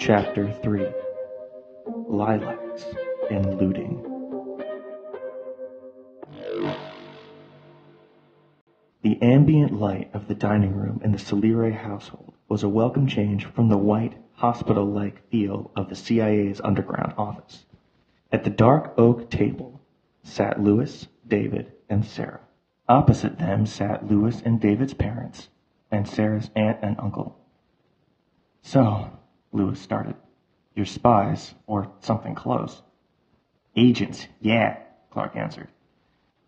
Chapter 3 Lilacs and Looting. The ambient light of the dining room in the Celire household was a welcome change from the white, hospital like feel of the CIA's underground office. At the dark oak table sat Louis, David, and Sarah. Opposite them sat Louis and David's parents, and Sarah's aunt and uncle. So, Louis started, you're spies, or something close. Agents, yeah, Clark answered.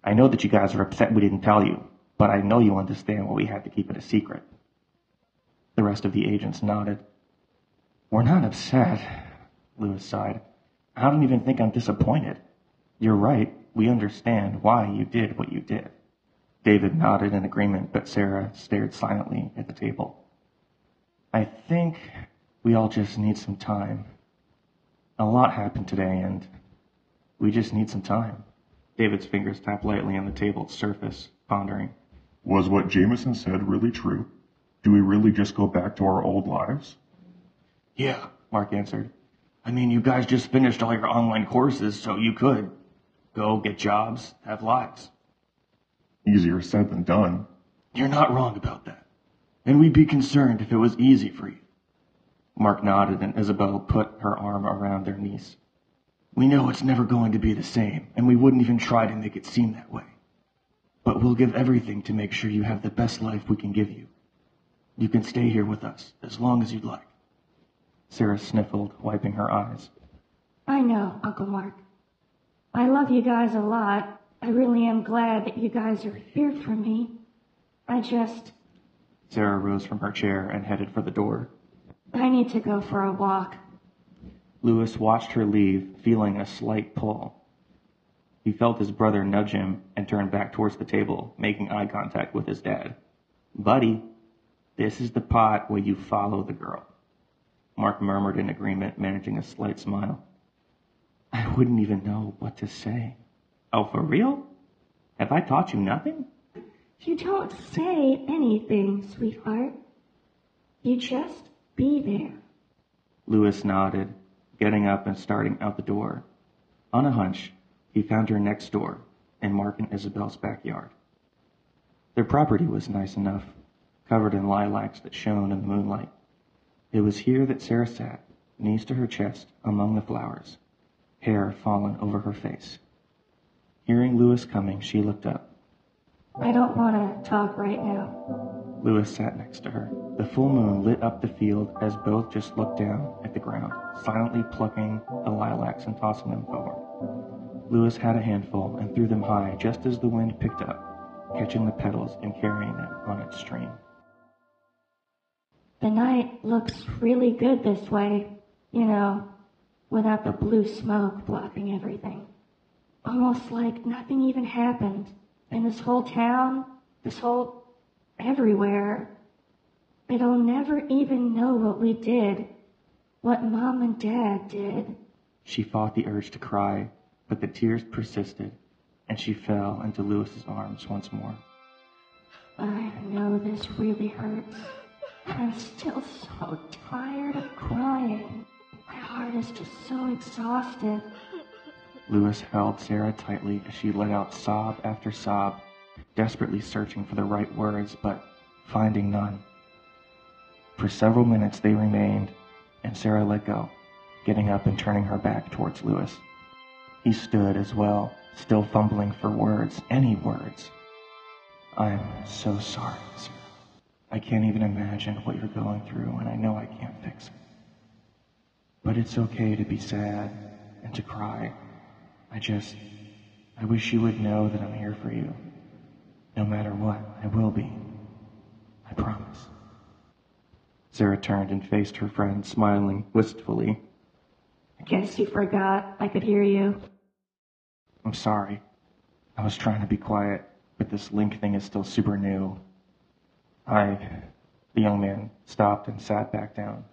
I know that you guys are upset we didn't tell you, but I know you understand why we had to keep it a secret. The rest of the agents nodded. We're not upset, Lewis sighed. I don't even think I'm disappointed. You're right, we understand why you did what you did. David nodded in agreement, but Sarah stared silently at the table. I think we all just need some time. A lot happened today, and we just need some time. David's fingers tapped lightly on the table's surface, pondering. Was what Jameson said really true? Do we really just go back to our old lives? Yeah, Mark answered. I mean, you guys just finished all your online courses, so you could go get jobs, have lives. Easier said than done. You're not wrong about that. And we'd be concerned if it was easy for you. Mark nodded and Isabel put her arm around their niece. We know it's never going to be the same, and we wouldn't even try to make it seem that way. But we'll give everything to make sure you have the best life we can give you. You can stay here with us as long as you'd like. Sarah sniffled, wiping her eyes. I know, Uncle Mark. I love you guys a lot. I really am glad that you guys are here for me. I just, Sarah rose from her chair and headed for the door. I need to go for a walk. Lewis watched her leave, feeling a slight pull. He felt his brother nudge him and turn back towards the table, making eye contact with his dad. Buddy, this is the pot where you follow the girl. Mark murmured in agreement, managing a slight smile. I wouldn't even know what to say. Oh, for real? Have I taught you nothing? You don't say anything, sweetheart. You just be there. Lewis nodded, getting up and starting out the door. On a hunch, he found her next door, in Mark and Isabel's backyard. Their property was nice enough, covered in lilacs that shone in the moonlight. It was here that Sarah sat, knees to her chest, among the flowers, hair fallen over her face. Hearing Lewis coming, she looked up. I don't want to talk right now. Lewis sat next to her. The full moon lit up the field as both just looked down at the ground, silently plucking the lilacs and tossing them forward. Lewis had a handful and threw them high just as the wind picked up, catching the petals and carrying them on its stream. The night looks really good this way, you know, without the blue smoke blocking everything. Almost like nothing even happened. And this whole town, this whole everywhere, it'll never even know what we did, what mom and dad did. She fought the urge to cry, but the tears persisted, and she fell into Louis's arms once more. I know this really hurts. I'm still so tired of crying. My heart is just so exhausted. Louis held Sarah tightly as she let out sob after sob, desperately searching for the right words, but finding none. For several minutes they remained, and Sarah let go, getting up and turning her back towards Lewis. He stood as well, still fumbling for words, any words. I'm so sorry, Sarah. I can't even imagine what you're going through, and I know I can't fix it. But it's okay to be sad and to cry. I just, I wish you would know that I'm here for you. No matter what, I will be. I promise. Sarah turned and faced her friend, smiling wistfully. I guess you forgot I could hear you. I'm sorry. I was trying to be quiet, but this link thing is still super new. I, the young man, stopped and sat back down.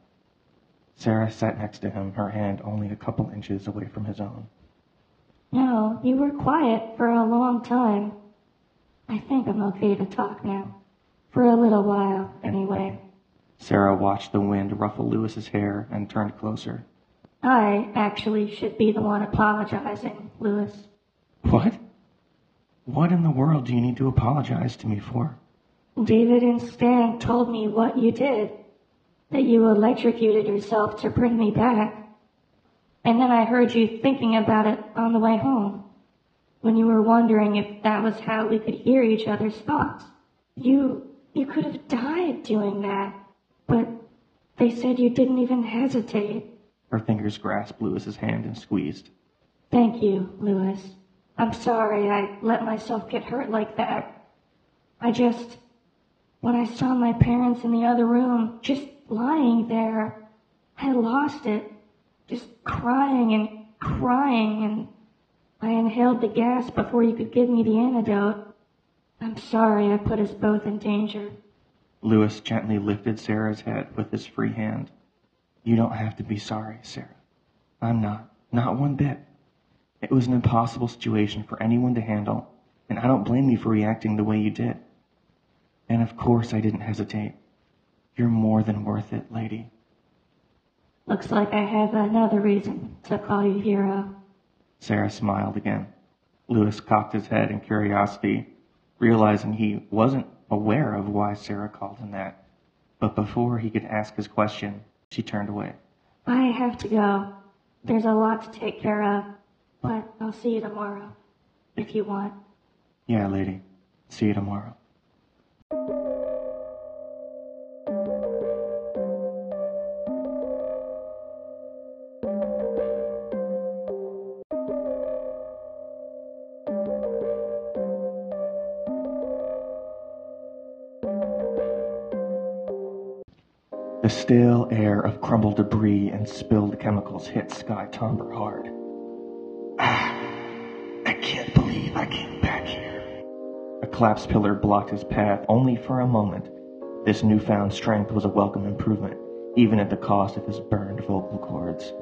Sarah sat next to him, her hand only a couple inches away from his own. No, you were quiet for a long time. I think I'm okay to talk now. For a little while, anyway. Sarah watched the wind ruffle Lewis's hair and turned closer. I actually should be the one apologizing, Lewis. What? What in the world do you need to apologize to me for? David and Stan told me what you did. That you electrocuted yourself to bring me back. And then I heard you thinking about it on the way home. When you were wondering if that was how we could hear each other's thoughts. You, you could have died doing that. But they said you didn't even hesitate. Her fingers grasped Lewis's hand and squeezed. Thank you, Lewis. I'm sorry I let myself get hurt like that. I just, when I saw my parents in the other room, just lying there, I lost it. Just crying and crying, and I inhaled the gas before you could give me the antidote. I'm sorry I put us both in danger. Lewis gently lifted Sarah's head with his free hand. You don't have to be sorry, Sarah. I'm not. Not one bit. It was an impossible situation for anyone to handle, and I don't blame you for reacting the way you did. And of course I didn't hesitate. You're more than worth it, lady. Looks like I have another reason to call you hero. Sarah smiled again. Lewis cocked his head in curiosity, realizing he wasn't aware of why Sarah called him that. But before he could ask his question, she turned away. I have to go. There's a lot to take care of, but I'll see you tomorrow, if you want. Yeah, lady. See you tomorrow. Stale air of crumbled debris and spilled chemicals hit Sky Tomber hard. I can't believe I came back here. A collapsed pillar blocked his path only for a moment. This newfound strength was a welcome improvement, even at the cost of his burned vocal cords.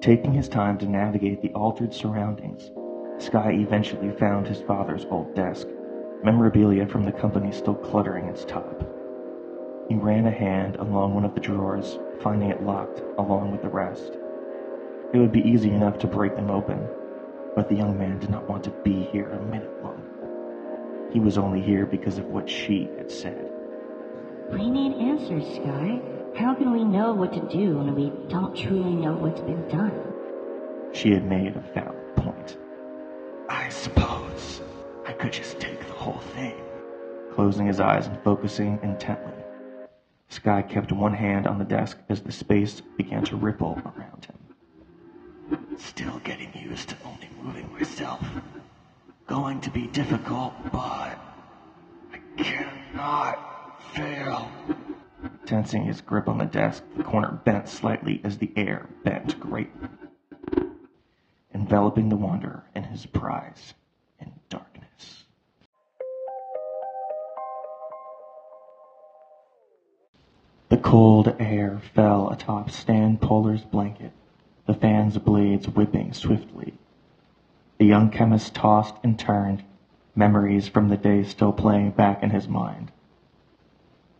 Taking his time to navigate the altered surroundings, Sky eventually found his father's old desk, memorabilia from the company still cluttering its top. He ran a hand along one of the drawers, finding it locked along with the rest. It would be easy enough to break them open, but the young man did not want to be here a minute longer. He was only here because of what she had said. We need answers, Sky. How can we know what to do when we don't truly know what's been done? She had made a valid point. I suppose I could just take the whole thing. Closing his eyes and focusing intently, Sky kept one hand on the desk as the space began to ripple around him. Still getting used to only moving myself. Going to be difficult, but I cannot fail. Tensing his grip on the desk, the corner bent slightly as the air bent greatly, enveloping the wanderer and his prize The cold air fell atop Stan Polar's blanket, the fan's blades whipping swiftly. The young chemist tossed and turned, memories from the day still playing back in his mind.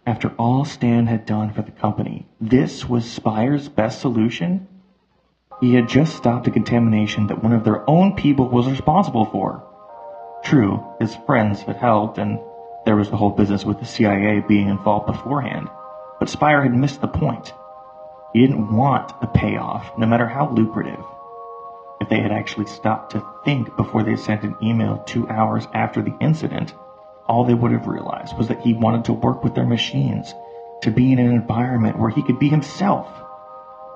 After all Stan had done for the company, this was Spire's best solution? He had just stopped a contamination that one of their own people was responsible for. True, his friends had helped, and there was the whole business with the CIA being involved beforehand. But Spire had missed the point. He didn't want a payoff, no matter how lucrative. If they had actually stopped to think before they sent an email two hours after the incident, all they would have realized was that he wanted to work with their machines, to be in an environment where he could be himself.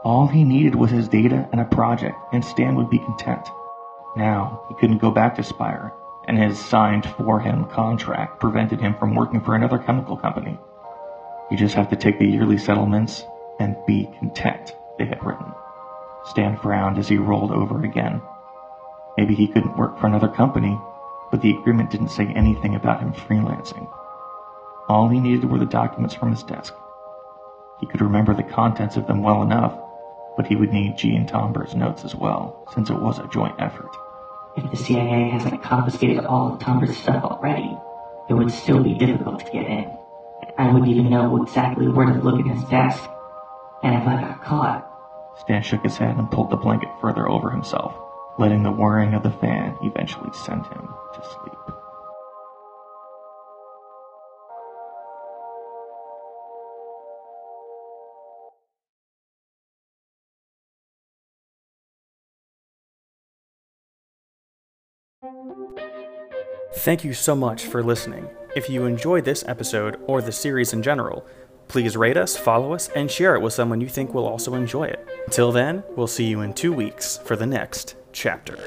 All he needed was his data and a project, and Stan would be content. Now, he couldn't go back to Spire, and his signed for him contract prevented him from working for another chemical company. You just have to take the yearly settlements and be content, they had written. Stan frowned as he rolled over again. Maybe he couldn't work for another company, but the agreement didn't say anything about him freelancing. All he needed were the documents from his desk. He could remember the contents of them well enough, but he would need G and Tomber's notes as well, since it was a joint effort. If the CIA hasn't confiscated all of Tomber's stuff already, it would still be difficult to get in. I wouldn't even know exactly where to look in his desk. And if I got caught, Stan shook his head and pulled the blanket further over himself, letting the whirring of the fan eventually send him to sleep. Thank you so much for listening. If you enjoyed this episode or the series in general, please rate us, follow us, and share it with someone you think will also enjoy it. Until then, we'll see you in two weeks for the next chapter.